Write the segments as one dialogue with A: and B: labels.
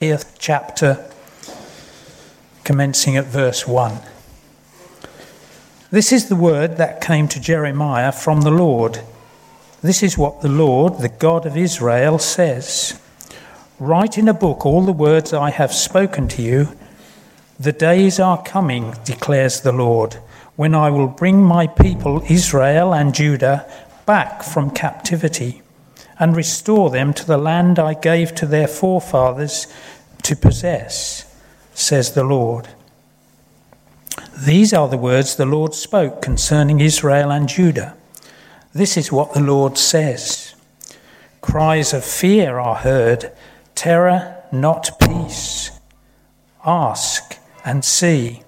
A: 30th chapter, commencing at verse 1. This is the word that came to Jeremiah from the Lord. This is what the Lord, the God of Israel, says Write in a book all the words I have spoken to you. The days are coming, declares the Lord, when I will bring my people Israel and Judah back from captivity and restore them to the land I gave to their forefathers to possess, says the Lord. These are the words the Lord spoke concerning Israel and Judah. This is what the Lord says Cries of fear are heard, terror, not peace. Ask and see.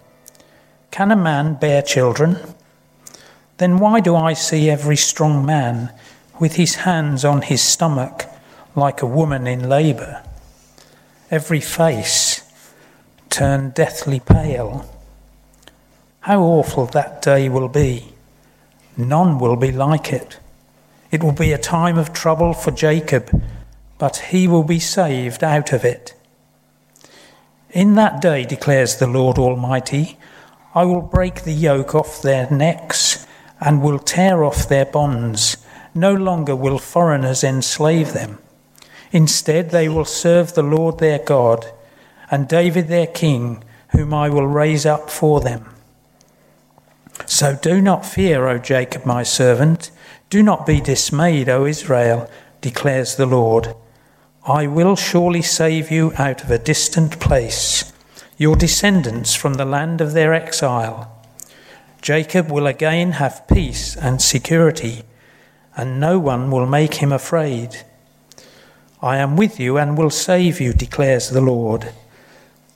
A: Can a man bear children? Then why do I see every strong man? With his hands on his stomach like a woman in labour. Every face turned deathly pale. How awful that day will be! None will be like it. It will be a time of trouble for Jacob, but he will be saved out of it. In that day, declares the Lord Almighty, I will break the yoke off their necks and will tear off their bonds no longer will foreigners enslave them. Instead, they will serve the Lord their God and David their king, whom I will raise up for them. So do not fear, O Jacob, my servant. Do not be dismayed, O Israel, declares the Lord. I will surely save you out of a distant place, your descendants from the land of their exile. Jacob will again have peace and security and no one will make him afraid. I am with you and will save you, declares the Lord.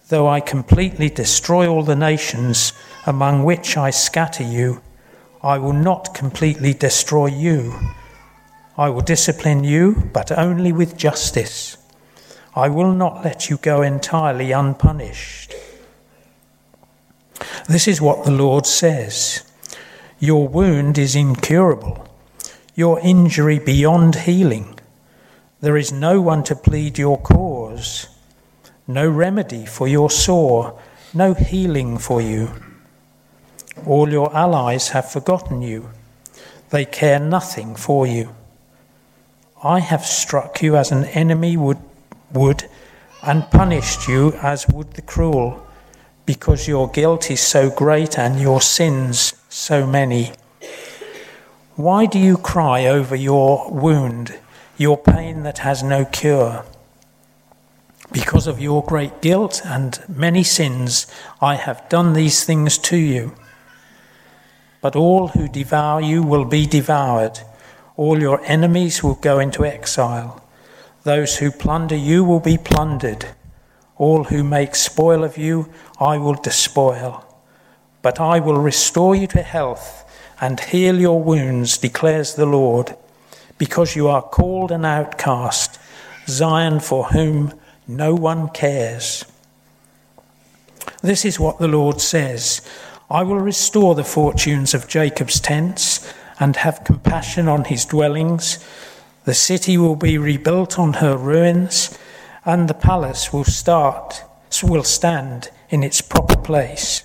A: Though I completely destroy all the nations among which I scatter you, I will not completely destroy you. I will discipline you, but only with justice. I will not let you go entirely unpunished. This is what the Lord says Your wound is incurable your injury beyond healing. There is no one to plead your cause, no remedy for your sore, no healing for you. All your allies have forgotten you, they care nothing for you. I have struck you as an enemy would, would and punished you as would the cruel, because your guilt is so great and your sins so many. Why do you cry over your wound, your pain that has no cure? Because of your great guilt and many sins, I have done these things to you. But all who devour you will be devoured, all your enemies will go into exile. Those who plunder you will be plundered. All who make spoil of you, I will despoil. But I will restore you to health and heal your wounds, declares the Lord, because you are called an outcast, Zion for whom no one cares. This is what the Lord says I will restore the fortunes of Jacob's tents and have compassion on his dwellings. The city will be rebuilt on her ruins, and the palace will start will stand in its proper place.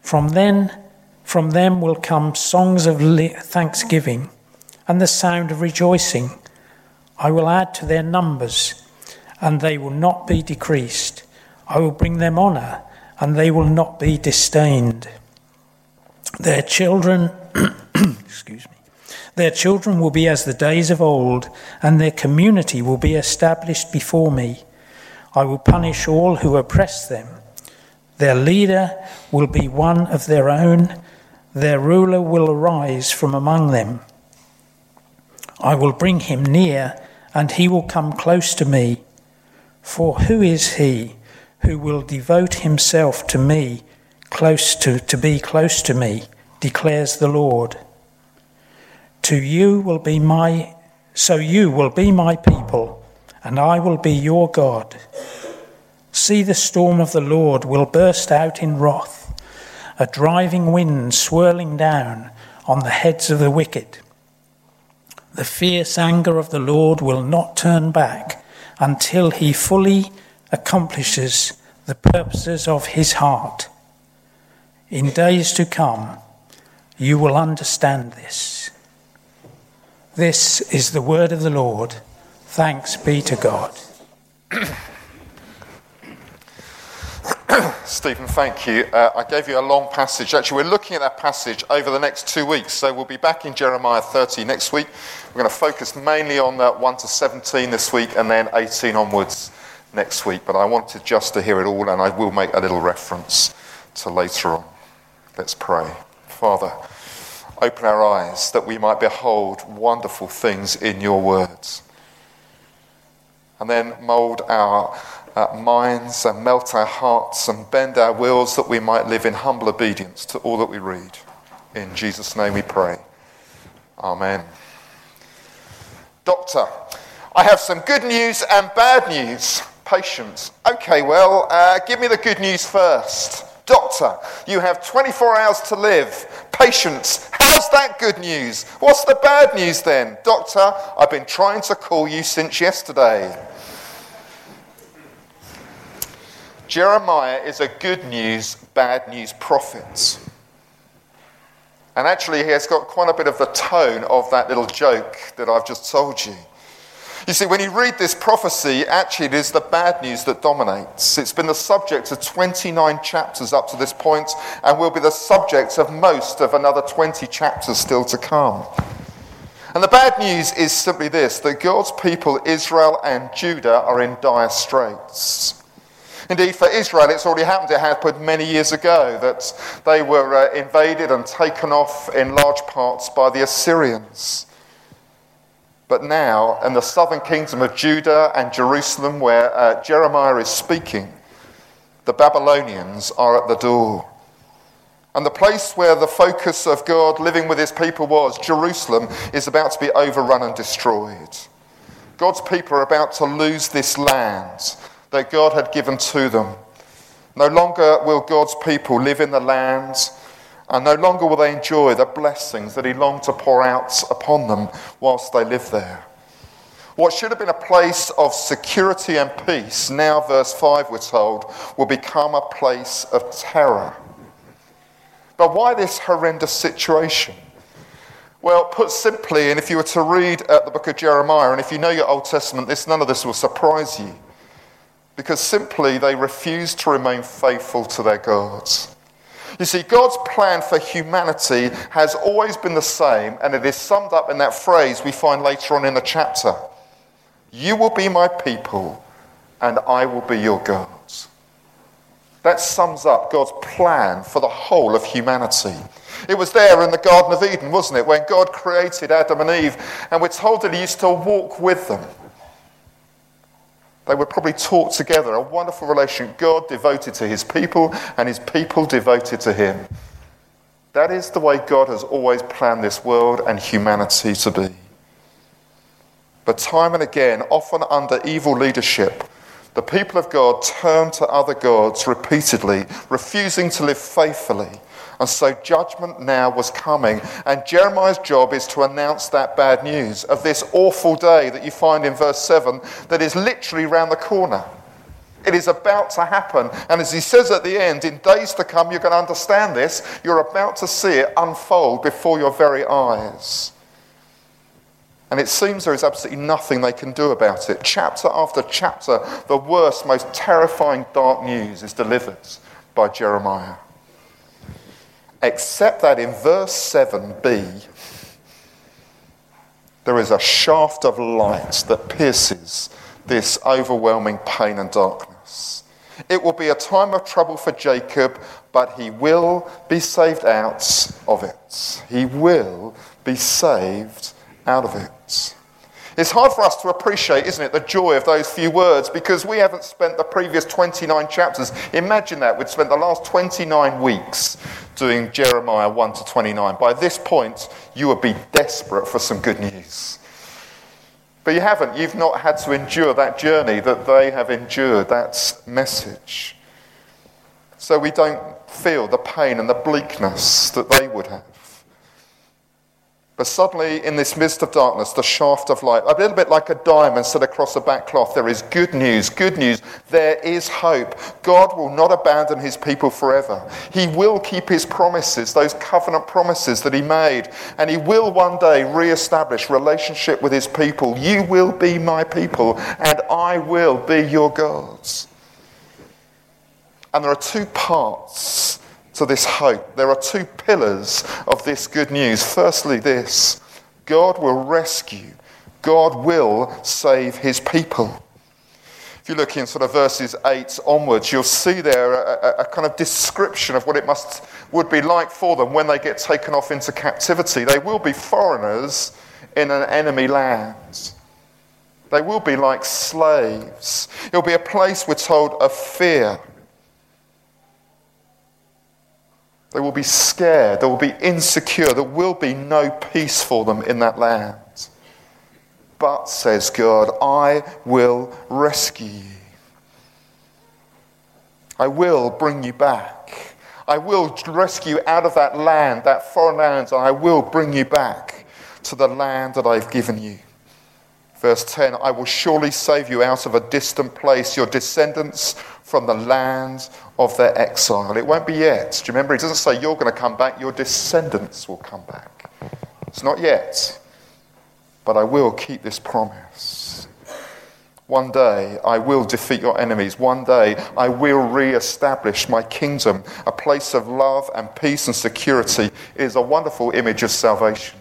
A: From then from them will come songs of thanksgiving and the sound of rejoicing. I will add to their numbers, and they will not be decreased. I will bring them honor, and they will not be disdained. Their children, excuse me, their children will be as the days of old, and their community will be established before me. I will punish all who oppress them. Their leader will be one of their own their ruler will arise from among them. I will bring him near, and he will come close to me. For who is he who will devote himself to me, close to, to be close to me, declares the Lord. To you will be my, so you will be my people, and I will be your God. See, the storm of the Lord will burst out in wrath a driving wind swirling down on the heads of the wicked. The fierce anger of the Lord will not turn back until he fully accomplishes the purposes of his heart. In days to come, you will understand this. This is the word of the Lord. Thanks be to God.
B: Stephen, thank you. Uh, I gave you a long passage. Actually, we're looking at that passage over the next two weeks. So we'll be back in Jeremiah 30 next week. We're going to focus mainly on that 1 to 17 this week and then 18 onwards next week. But I wanted just to hear it all, and I will make a little reference to later on. Let's pray. Father, open our eyes that we might behold wonderful things in your words. And then mould our uh, minds and melt our hearts and bend our wills that we might live in humble obedience to all that we read. In Jesus' name we pray. Amen. Doctor, I have some good news and bad news. Patience. Okay, well, uh, give me the good news first. Doctor, you have 24 hours to live. Patience. How's that good news? What's the bad news then? Doctor, I've been trying to call you since yesterday. Jeremiah is a good news, bad news prophet. And actually, he has got quite a bit of the tone of that little joke that I've just told you. You see, when you read this prophecy, actually, it is the bad news that dominates. It's been the subject of 29 chapters up to this point, and will be the subject of most of another 20 chapters still to come. And the bad news is simply this that God's people, Israel and Judah, are in dire straits. Indeed, for Israel, it's already happened. It happened many years ago that they were uh, invaded and taken off in large parts by the Assyrians. But now, in the southern kingdom of Judah and Jerusalem, where uh, Jeremiah is speaking, the Babylonians are at the door. And the place where the focus of God living with his people was, Jerusalem, is about to be overrun and destroyed. God's people are about to lose this land that God had given to them. No longer will God's people live in the land, and no longer will they enjoy the blessings that He longed to pour out upon them whilst they live there. What should have been a place of security and peace, now, verse 5, we're told, will become a place of terror. But why this horrendous situation? Well, put simply, and if you were to read at the book of Jeremiah, and if you know your Old Testament, this, none of this will surprise you because simply they refuse to remain faithful to their gods. You see, God's plan for humanity has always been the same, and it is summed up in that phrase we find later on in the chapter You will be my people, and I will be your God. That sums up God's plan for the whole of humanity. It was there in the Garden of Eden, wasn't it, when God created Adam and Eve, and we're told that He used to walk with them. They were probably taught together, a wonderful relation. God devoted to his people and his people devoted to him. That is the way God has always planned this world and humanity to be. But time and again, often under evil leadership, the people of God turn to other gods repeatedly, refusing to live faithfully and so judgment now was coming. And Jeremiah's job is to announce that bad news of this awful day that you find in verse 7 that is literally round the corner. It is about to happen. And as he says at the end, in days to come, you're going to understand this. You're about to see it unfold before your very eyes. And it seems there is absolutely nothing they can do about it. Chapter after chapter, the worst, most terrifying dark news is delivered by Jeremiah except that in verse 7b, there is a shaft of light that pierces this overwhelming pain and darkness. It will be a time of trouble for Jacob, but he will be saved out of it. He will be saved out of it. It's hard for us to appreciate, isn't it, the joy of those few words because we haven't spent the previous 29 chapters. Imagine that. We'd spent the last 29 weeks doing Jeremiah 1 to 29. By this point, you would be desperate for some good news. But you haven't. You've not had to endure that journey that they have endured, that message. So we don't feel the pain and the bleakness that they would have. But suddenly, in this midst of darkness, the shaft of light, a little bit like a diamond set across a back cloth, there is good news. Good news. There is hope. God will not abandon his people forever. He will keep his promises, those covenant promises that he made, and he will one day re-establish relationship with his people. You will be my people, and I will be your gods. And there are two parts to this hope. There are two pillars of this good news. Firstly, this God will rescue, God will save his people. If you look in sort of verses 8 onwards, you'll see there a, a, a, kind of description of what it must would be like for them when they get taken off into captivity. They will be foreigners in an enemy land. They will be like slaves. It'll be a place, we're told, of fear They will be scared. They will be insecure. There will be no peace for them in that land. But, says God, I will rescue you. I will bring you back. I will rescue you out of that land, that foreign land, and I will bring you back to the land that I've given you. Verse 10 I will surely save you out of a distant place, your descendants from the land of their exile. It won't be yet. Do you remember? He doesn't say you're going to come back, your descendants will come back. It's not yet. But I will keep this promise. One day I will defeat your enemies. One day I will re establish my kingdom, a place of love and peace and security. It is a wonderful image of salvation.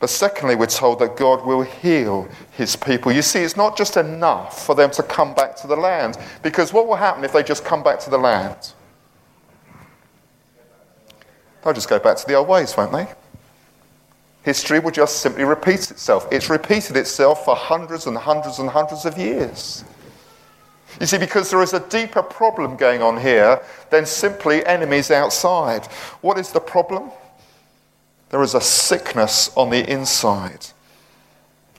B: But secondly, we're told that God will heal his people. You see, it's not just enough for them to come back to the land, because what will happen if they just come back to the land? They'll just go back to the old ways, won't they? History will just simply repeat itself. It's repeated itself for hundreds and hundreds and hundreds of years. You see, because there is a deeper problem going on here than simply enemies outside. What is the problem? There is a sickness on the inside.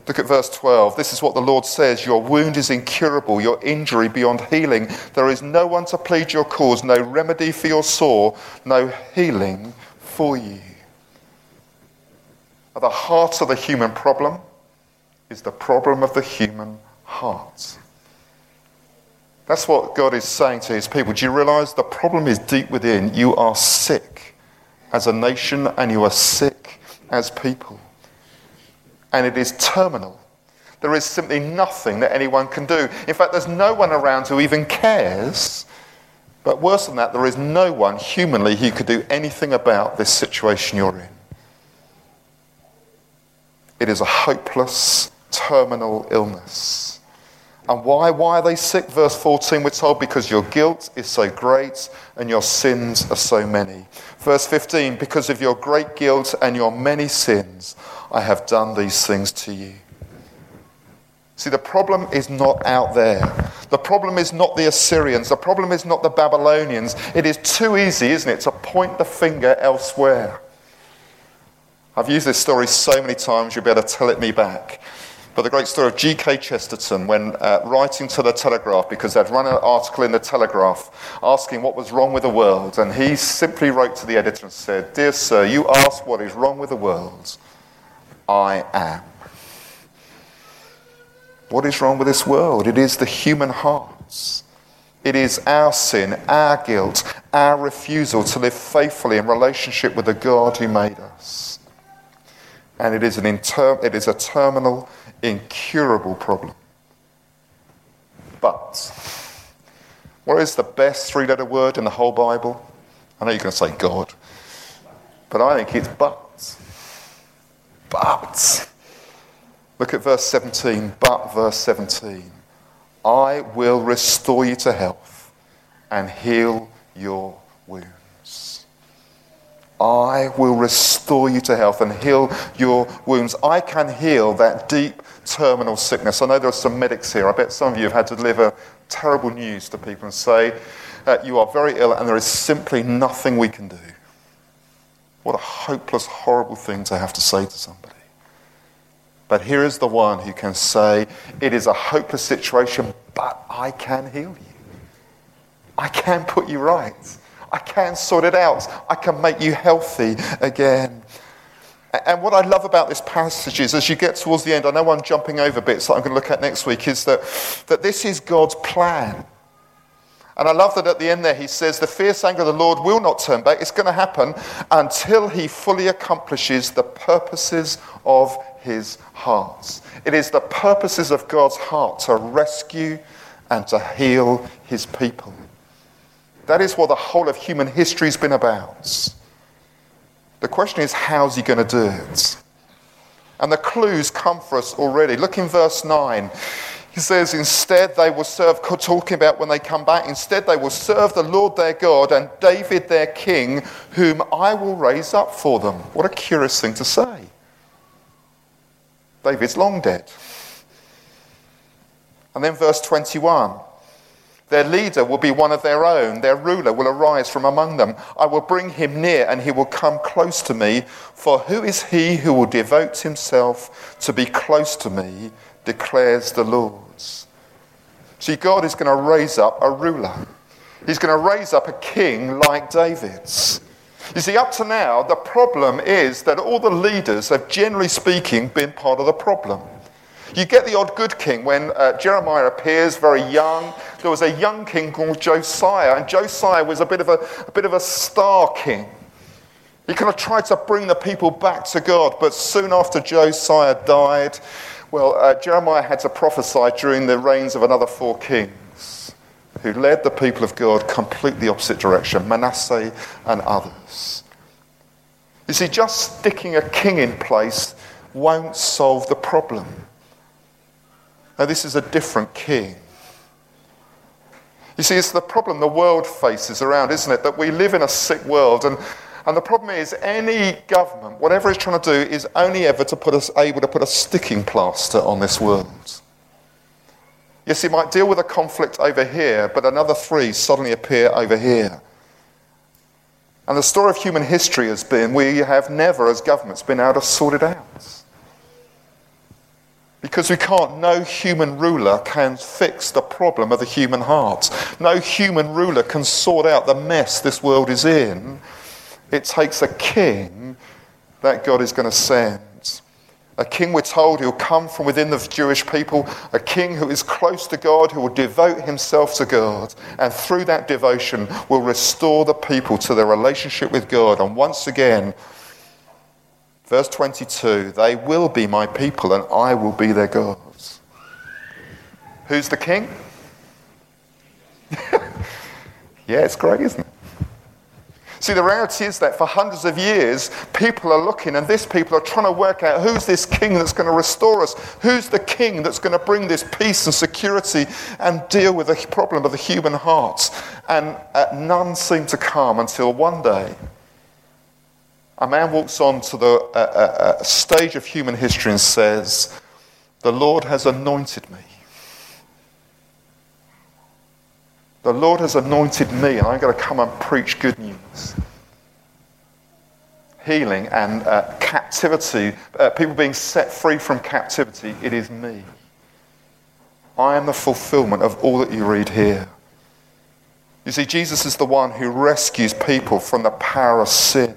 B: Look at verse 12. This is what the Lord says Your wound is incurable, your injury beyond healing. There is no one to plead your cause, no remedy for your sore, no healing for you. At the heart of the human problem is the problem of the human heart. That's what God is saying to his people. Do you realize the problem is deep within? You are sick as a nation and you are sick as people. And it is terminal. There is simply nothing that anyone can do. In fact, there's no one around who even cares. But worse than that, there is no one humanly who could do anything about this situation you're in. It is a hopeless, terminal illness. And why? Why are they sick? Verse 14, we're told, because your guilt is so great and your sins are so many. Verse 15, because of your great guilt and your many sins, I have done these things to you. See, the problem is not out there. The problem is not the Assyrians. The problem is not the Babylonians. It is too easy, isn't it, to point the finger elsewhere. I've used this story so many times, you'll be able to tell it me back. But the great story of G.K. Chesterton, when uh, writing to the Telegraph, because they'd run an article in the Telegraph asking what was wrong with the world, and he simply wrote to the editor and said, Dear sir, you ask what is wrong with the world. I am. What is wrong with this world? It is the human hearts. It is our sin, our guilt, our refusal to live faithfully in relationship with the God who made us. And it is, an inter- it is a terminal incurable problem. But, what is the best three letter word in the whole Bible? I know you're going to say God, but I think it's but. But. Look at verse 17. But, verse 17. I will restore you to health and heal your wounds. I will restore you to health and heal your wounds. I can heal that deep terminal sickness. I know there are some medics here. I bet some of you have had to deliver terrible news to people and say, uh, You are very ill and there is simply nothing we can do. What a hopeless, horrible thing to have to say to somebody. But here is the one who can say, It is a hopeless situation, but I can heal you. I can put you right. I can sort it out. I can make you healthy again. And what I love about this passage is, as you get towards the end, I know I'm jumping over bits that I'm going to look at next week, is that, that this is God's plan. And I love that at the end there he says, The fierce anger of the Lord will not turn back. It's going to happen until he fully accomplishes the purposes of his heart. It is the purposes of God's heart to rescue and to heal his people. That is what the whole of human history has been about. The question is, how's he going to do it? And the clues come for us already. Look in verse 9. He says, instead they will serve, talking about when they come back, instead they will serve the Lord their God and David their king, whom I will raise up for them. What a curious thing to say. David's long dead. And then verse 21 their leader will be one of their own. Their ruler will arise from among them. I will bring him near and he will come close to me. For who is he who will devote himself to be close to me, declares the Lord. See, God is going to raise up a ruler. He's going to raise up a king like David's. You see, up to now, the problem is that all the leaders have, generally speaking, been part of the problem. You get the odd good king when uh, Jeremiah appears very young. There was a young king called Josiah, and Josiah was a bit of a, a bit of a star king. He kind of tried to bring the people back to God, but soon after Josiah died, well, uh, Jeremiah had to prophesy during the reigns of another four kings who led the people of God completely opposite direction Manasseh and others. You see, just sticking a king in place won't solve the problem. Now, this is a different king. You see, it's the problem the world faces around, isn't it? That we live in a sick world, and, and the problem is any government, whatever it's trying to do, is only ever to put us able to put a sticking plaster on this world. Yes, it might deal with a conflict over here, but another three suddenly appear over here. And the story of human history has been we have never, as governments, been able to sort it out. Because we can't, no human ruler can fix the problem of the human heart. No human ruler can sort out the mess this world is in. It takes a king that God is going to send. A king, we're told, who will come from within the Jewish people, a king who is close to God, who will devote himself to God, and through that devotion will restore the people to their relationship with God. And once again, Verse 22 They will be my people, and I will be their God. Who's the king? yeah, it's great, isn't it? See, the reality is that for hundreds of years, people are looking, and this people are trying to work out who's this king that's going to restore us? Who's the king that's going to bring this peace and security and deal with the problem of the human heart? And uh, none seem to come until one day a man walks on to the uh, uh, stage of human history and says, The Lord has anointed me. The Lord has anointed me, and I'm going to come and preach good news. Healing and uh, captivity, uh, people being set free from captivity, it is me. I am the fulfillment of all that you read here. You see, Jesus is the one who rescues people from the power of sin.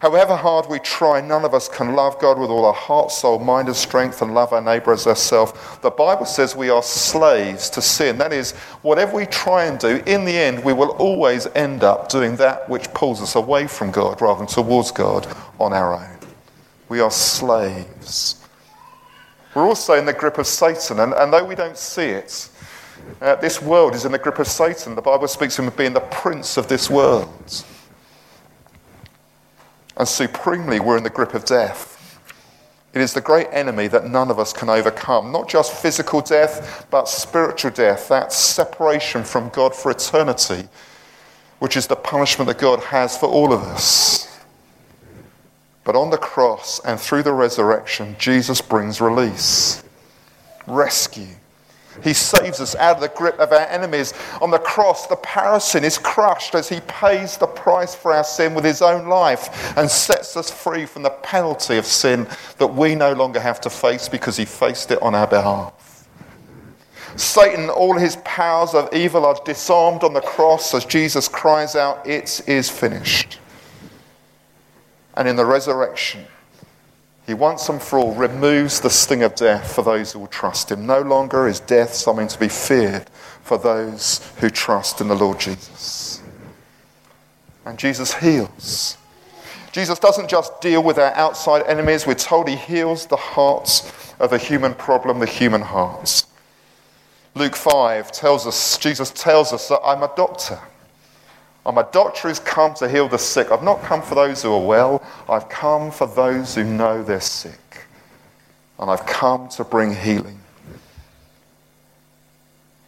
B: However hard we try, none of us can love God with all our heart, soul, mind, and strength and love our neighbour as ourselves. The Bible says we are slaves to sin. That is, whatever we try and do, in the end, we will always end up doing that which pulls us away from God rather than towards God on our own. We are slaves. We're also in the grip of Satan, and, and though we don't see it, uh, this world is in the grip of Satan. The Bible speaks of him being the prince of this world. And supremely, we're in the grip of death. It is the great enemy that none of us can overcome. Not just physical death, but spiritual death, that separation from God for eternity, which is the punishment that God has for all of us. But on the cross and through the resurrection, Jesus brings release, rescue, he saves us out of the grip of our enemies. On the cross, the power of sin is crushed as he pays the price for our sin with his own life and sets us free from the penalty of sin that we no longer have to face because he faced it on our behalf. Satan, all his powers of evil are disarmed on the cross as Jesus cries out, It is finished. And in the resurrection, He once and for all removes the sting of death for those who will trust him. No longer is death something to be feared for those who trust in the Lord Jesus. And Jesus heals. Jesus doesn't just deal with our outside enemies, we're told he heals the hearts of the human problem, the human hearts. Luke 5 tells us, Jesus tells us that I'm a doctor. I'm a doctor who's come to heal the sick. I've not come for those who are well, I've come for those who know they're sick. And I've come to bring healing.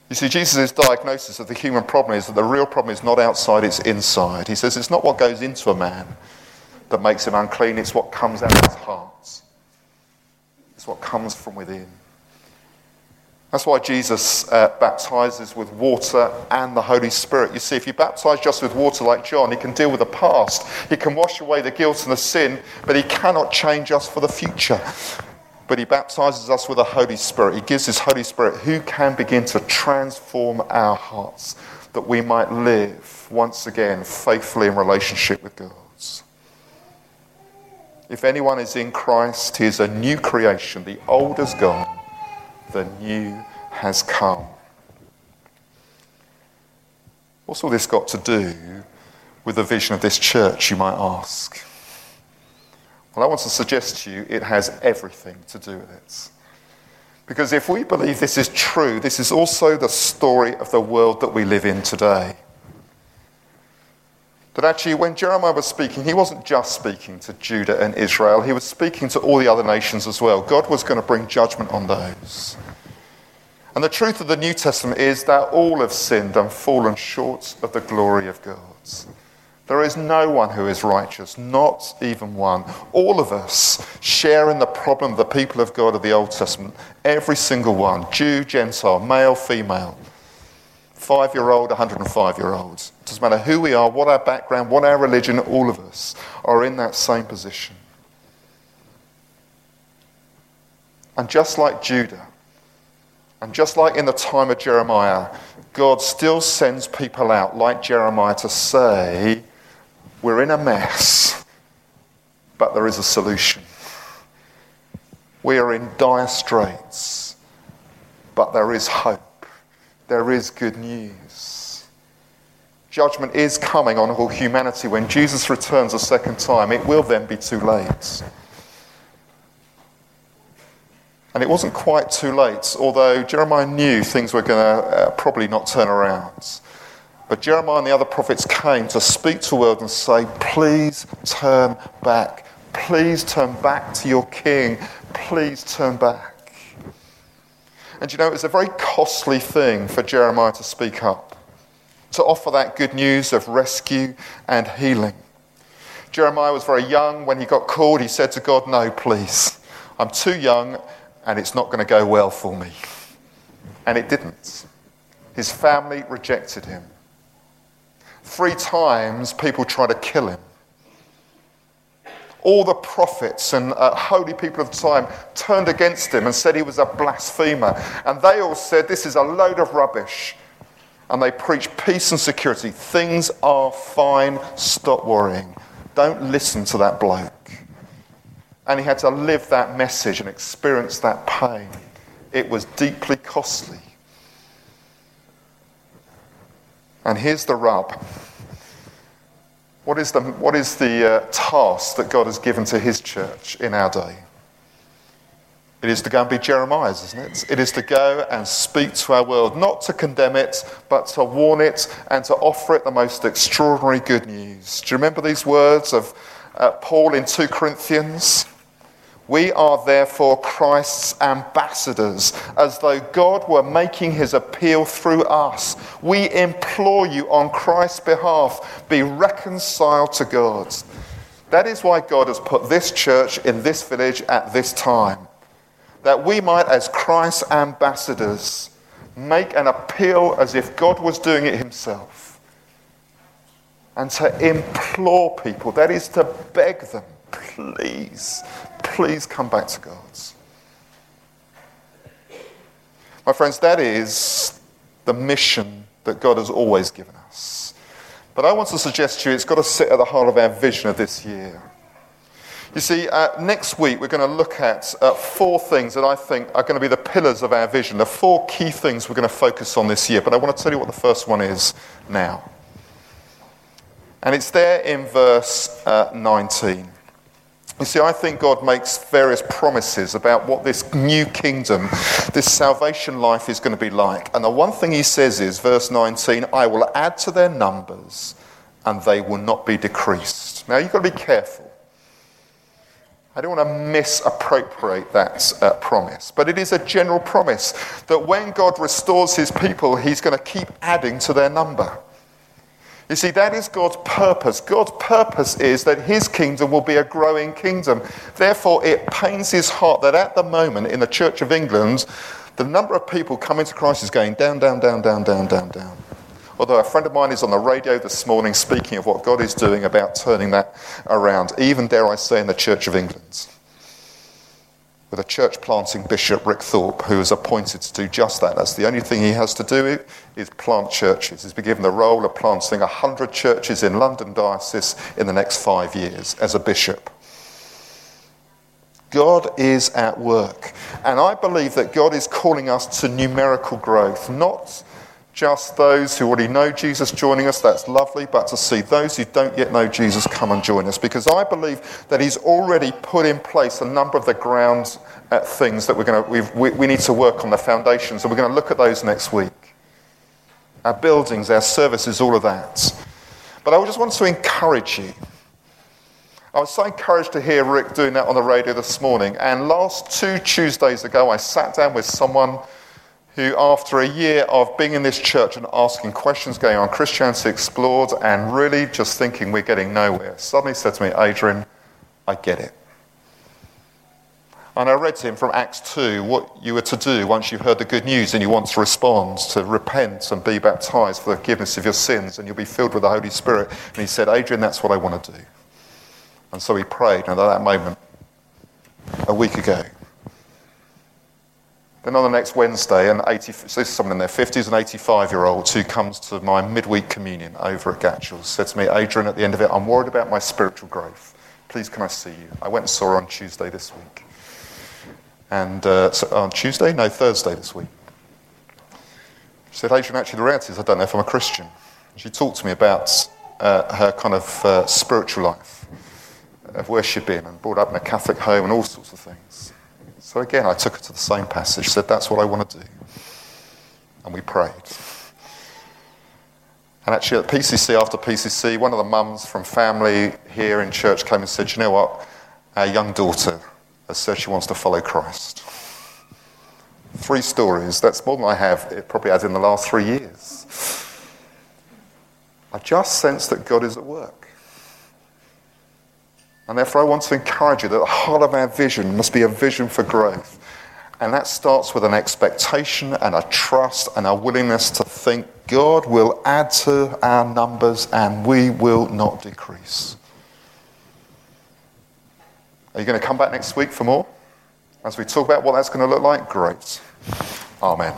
B: You see, Jesus' diagnosis of the human problem is that the real problem is not outside, it's inside. He says it's not what goes into a man that makes him unclean, it's what comes out of his heart. It's what comes from within. That's why Jesus uh, baptizes with water and the Holy Spirit. You see, if you baptize just with water like John, he can deal with the past. He can wash away the guilt and the sin, but he cannot change us for the future. But he baptizes us with the Holy Spirit. He gives his Holy Spirit who can begin to transform our hearts that we might live once again faithfully in relationship with God. If anyone is in Christ, he is a new creation. The old has gone the new has come. What's all this got to do with the vision of this church, you might ask? Well, I want to suggest to you it has everything to do with it. Because if we believe this is true, this is also the story of the world that we live in today. That actually, when Jeremiah was speaking, he wasn't just speaking to Judah and Israel, he was speaking to all the other nations as well. God was going to bring judgment on those. And the truth of the New Testament is that all have sinned and fallen short of the glory of God. There is no one who is righteous, not even one. All of us share in the problem of the people of God of the Old Testament. Every single one Jew, Gentile, male, female five year old, 105 year olds. It doesn't matter who we are, what our background, what our religion, all of us are in that same position. And just like Judah, and just like in the time of Jeremiah, God still sends people out like Jeremiah to say, We're in a mess, but there is a solution. We are in dire straits, but there is hope there is good news. Judgment is coming on all humanity. When Jesus returns a second time, it will then be too late. And it wasn't quite too late, although Jeremiah knew things were going to uh, probably not turn around. But Jeremiah and the other prophets came to speak to the world and say, Please turn back. Please turn back to your king. Please turn back. And you know, it was a very costly thing for Jeremiah to speak up, to offer that good news of rescue and healing. Jeremiah was very young when he got called. He said to God, No, please. I'm too young and it's not going to go well for me. And it didn't. His family rejected him. Three times people tried to kill him all the prophets and uh, holy people of the time turned against him and said he was a blasphemer. And they all said, This is a load of rubbish. And they preached peace and security. Things are fine. Stop worrying. Don't listen to that bloke. And he had to live that message and experience that pain. It was deeply costly. And here's the rub. What is the, what is the uh, task that God has given to his church in our day? It is to go and be Jeremiah's, isn't it? It is to go and speak to our world, not to condemn it, but to warn it and to offer it the most extraordinary good news. Do you remember these words of uh, Paul in 2 Corinthians? We are therefore Christ's ambassadors, as though God were making his appeal through us. We implore you on Christ's behalf, be reconciled to God. That is why God has put this church in this village at this time, that we might, as Christ's ambassadors, make an appeal as if God was doing it himself, and to implore people, that is to beg them please, please come back to God. My friends, that is the mission that God has always given us. But I want to suggest to you it's got to sit at the heart of our vision of this year. You see, uh, next week we're going to look at uh, four things that I think are going to be the pillars of our vision, the four key things we're going to focus on this year. But I want to tell you what the first one is now. And it's there in verse uh, 19. You see, I think God makes various promises about what this new kingdom, this salvation life is going to be like. And the one thing he says is, verse 19, I will add to their numbers and they will not be decreased. Now, you've got to be careful. I don't want to misappropriate that uh, promise, but it is a general promise that when God restores his people, he's going to keep adding to their number. You see, that is God's purpose. God's purpose is that his kingdom will be a growing kingdom. Therefore, it pains his heart that at the moment in the Church of England, the number of people coming to Christ is going down, down, down, down, down, down, down. Although a friend of mine is on the radio this morning speaking of what God is doing about turning that around, even dare I say, in the Church of England with a church planting bishop, Ric Thorpe, who is appointed to do just that. That's the only thing he has to do is plant churches. He's been given the role of planting 100 churches in London Diocese in the next five years as a bishop. God is at work. And I believe that God is calling us to numerical growth, not just those who already know Jesus joining us, that's lovely, but to see those who don't yet know Jesus come and join us. Because I believe that He's already put in place a number of the ground uh, things that we're going to, we, we need to work on, the foundations, and we're going to look at those next week. Our buildings, our services, all of that. But I just want to encourage you. I was so encouraged to hear Ric doing that on the radio this morning. And last two Tuesdays ago, I sat down with someone who, after a year of being in this church and asking questions, going on Christianity Explored, and really just thinking we're getting nowhere, suddenly said to me, Adrian, I get it. And I read to him from Acts 2 what you were to do once you've heard the good news and you want to respond, to repent and be baptized for the forgiveness of your sins, and you'll be filled with the Holy Spirit. And he said, Adrian, that's what I want to do. And so he prayed, and at that moment, a week ago, then on the next Wednesday, an 80, so this is someone in their 50s, an 85 year old who comes to my midweek communion over at Gatchells said to me, Adrian, at the end of it, I'm worried about my spiritual growth. Please, can I see you? I went and saw her on Tuesday this week. And uh, so on Tuesday? No, Thursday this week. She said, Adrian, actually, the reality is I don't know if I'm a Christian. She talked to me about uh, her kind of uh, spiritual life, of where she'd been, and brought up in a Catholic home and all sorts of things. So again, I took her to the same passage, said, That's what I want to do. And we prayed. And actually, at PCC, after PCC, one of the mums from family here in church came and said, You know what? Our young daughter has said she wants to follow Christ. Three stories. That's more than I have, it probably has in the last three years. I just sense that God is at work. And therefore, I want to encourage you that the heart of our vision must be a vision for growth. And that starts with an expectation and a trust and a willingness to think God will add to our numbers and we will not decrease. Are you going to come back next week for more? As we talk about what that's going to look like? Great. Amen.